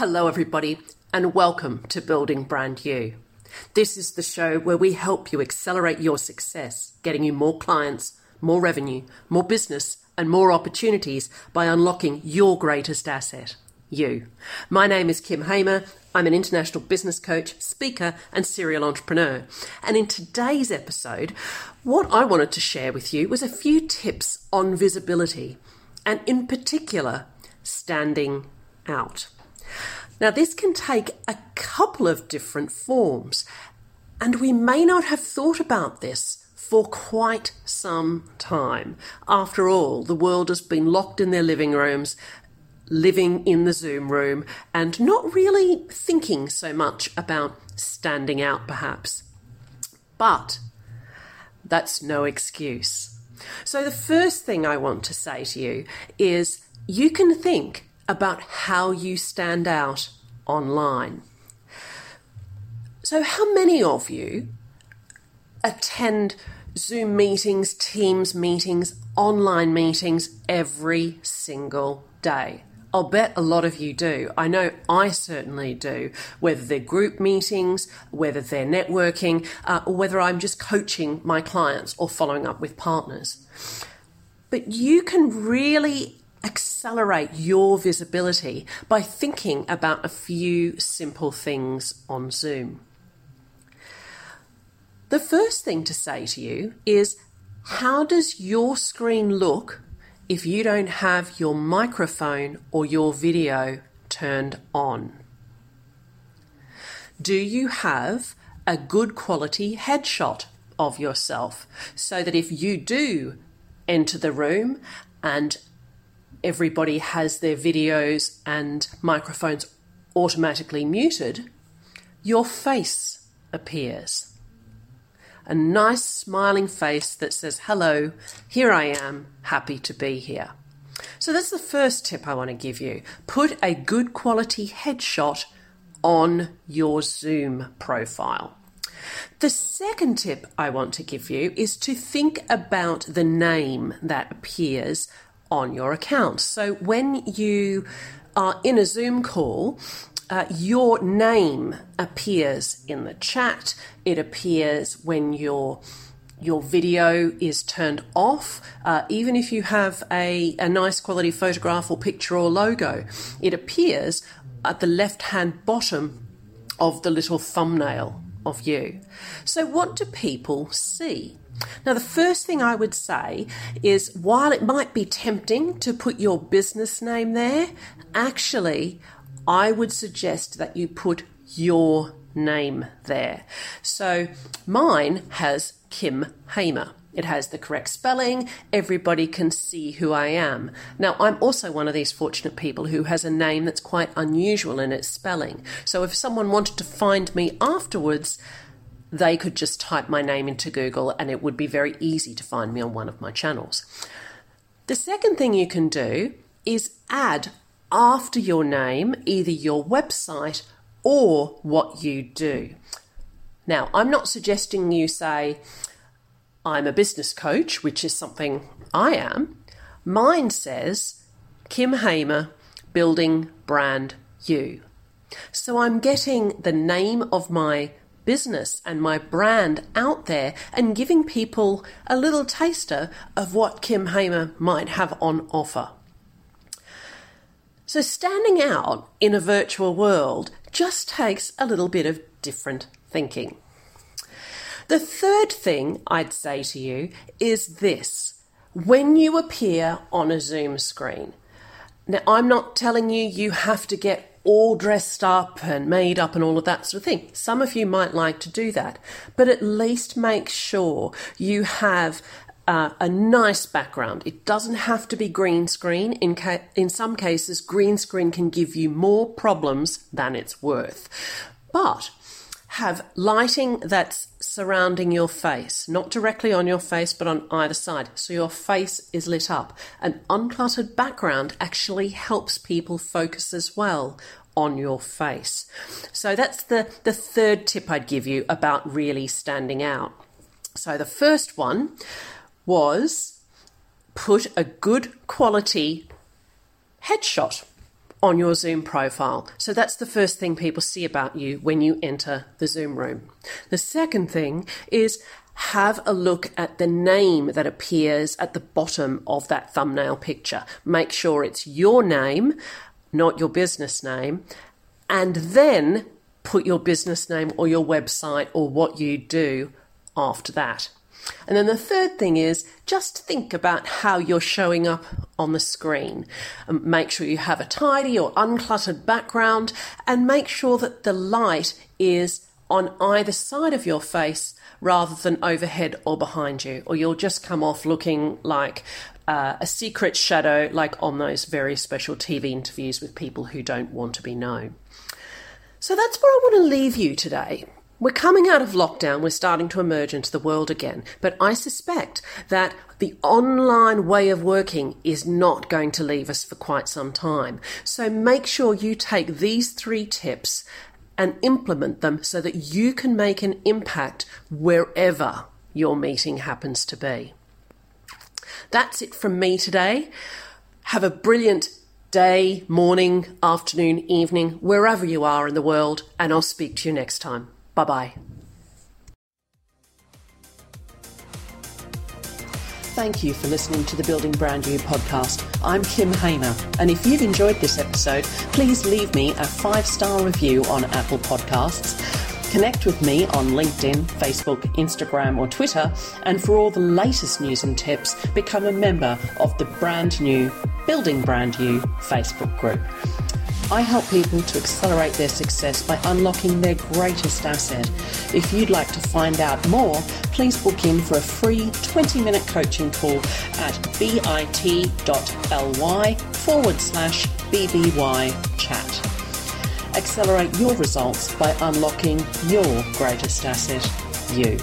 Hello, everybody, and welcome to Building Brand You. This is the show where we help you accelerate your success, getting you more clients, more revenue, more business, and more opportunities by unlocking your greatest asset you. My name is Kym Hamer. I'm an international business coach, speaker, and serial entrepreneur. And in today's episode, what I wanted to share with you was a few tips on visibility, and in particular, standing out. Now, this can take a couple of different forms, and we may not have thought about this for quite some time. After all, the world has been locked in their living rooms, living in the Zoom room, and not really thinking so much about standing out, perhaps. But that's no excuse. So, the first thing I want to say to you is you can think about how you stand out online. So, how many of you attend Zoom meetings, Teams meetings, online meetings every single day? I'll bet a lot of you do. I know I certainly do, whether they're group meetings, whether they're networking, uh, or whether I'm just coaching my clients or following up with partners. But you can really accelerate your visibility by thinking about a few simple things on Zoom. The first thing to say to you is how does your screen look if you don't have your microphone or your video turned on? Do you have a good quality headshot of yourself so that if you do enter the room and everybody has their videos and microphones automatically muted, your face appears. A nice smiling face that says, Hello, here I am, happy to be here. So that's the first tip I want to give you. Put a good quality headshot on your Zoom profile. The second tip I want to give you is to think about the name that appears on your account. So when you are in a Zoom call, uh, your name appears in the chat. It appears when your your video is turned off. Uh, even if you have a, a nice quality photograph or picture or logo, it appears at the left hand bottom of the little thumbnail of you. So, what do people see? Now, the first thing I would say is while it might be tempting to put your business name there, actually, I would suggest that you put your name there. So, mine has Kym Hamer. It has the correct spelling. Everybody can see who I am. Now, I'm also one of these fortunate people who has a name that's quite unusual in its spelling. So, if someone wanted to find me afterwards, they could just type my name into Google and it would be very easy to find me on one of my channels. The second thing you can do is add after your name either your website or what you do. Now, I'm not suggesting you say, I'm a business coach, which is something I am. Mine says, Kym Hamer, building brand you. So I'm getting the name of my business and my brand out there and giving people a little taster of what Kym Hamer might have on offer. So, standing out in a virtual world just takes a little bit of different thinking. The third thing I'd say to you is this when you appear on a Zoom screen, now I'm not telling you you have to get all dressed up and made up and all of that sort of thing. Some of you might like to do that, but at least make sure you have uh, a nice background. It doesn't have to be green screen. In, ca- in some cases, green screen can give you more problems than it's worth. But have lighting that's surrounding your face, not directly on your face, but on either side. So your face is lit up. An uncluttered background actually helps people focus as well on your face. So that's the, the third tip I'd give you about really standing out. So the first one was put a good quality headshot on your Zoom profile. So that's the first thing people see about you when you enter the Zoom room. The second thing is have a look at the name that appears at the bottom of that thumbnail picture. Make sure it's your name, not your business name, and then put your business name or your website or what you do after that. And then the third thing is just think about how you're showing up on the screen. Um, make sure you have a tidy or uncluttered background and make sure that the light is on either side of your face rather than overhead or behind you, or you'll just come off looking like uh, a secret shadow, like on those very special TV interviews with people who don't want to be known. So that's where I want to leave you today. We're coming out of lockdown, we're starting to emerge into the world again, but I suspect that the online way of working is not going to leave us for quite some time. So make sure you take these three tips and implement them so that you can make an impact wherever your meeting happens to be. That's it from me today. Have a brilliant day, morning, afternoon, evening, wherever you are in the world, and I'll speak to you next time. Bye bye. Thank you for listening to the Building Brand You podcast. I'm Kym Hamer, and if you've enjoyed this episode, please leave me a five star review on Apple Podcasts. Connect with me on LinkedIn, Facebook, Instagram, or Twitter, and for all the latest news and tips, become a member of the brand new Building Brand You Facebook group. I help people to accelerate their success by unlocking their greatest asset. If you'd like to find out more, please book in for a free 20 minute coaching call at bit.ly forward slash BBY chat. Accelerate your results by unlocking your greatest asset, you.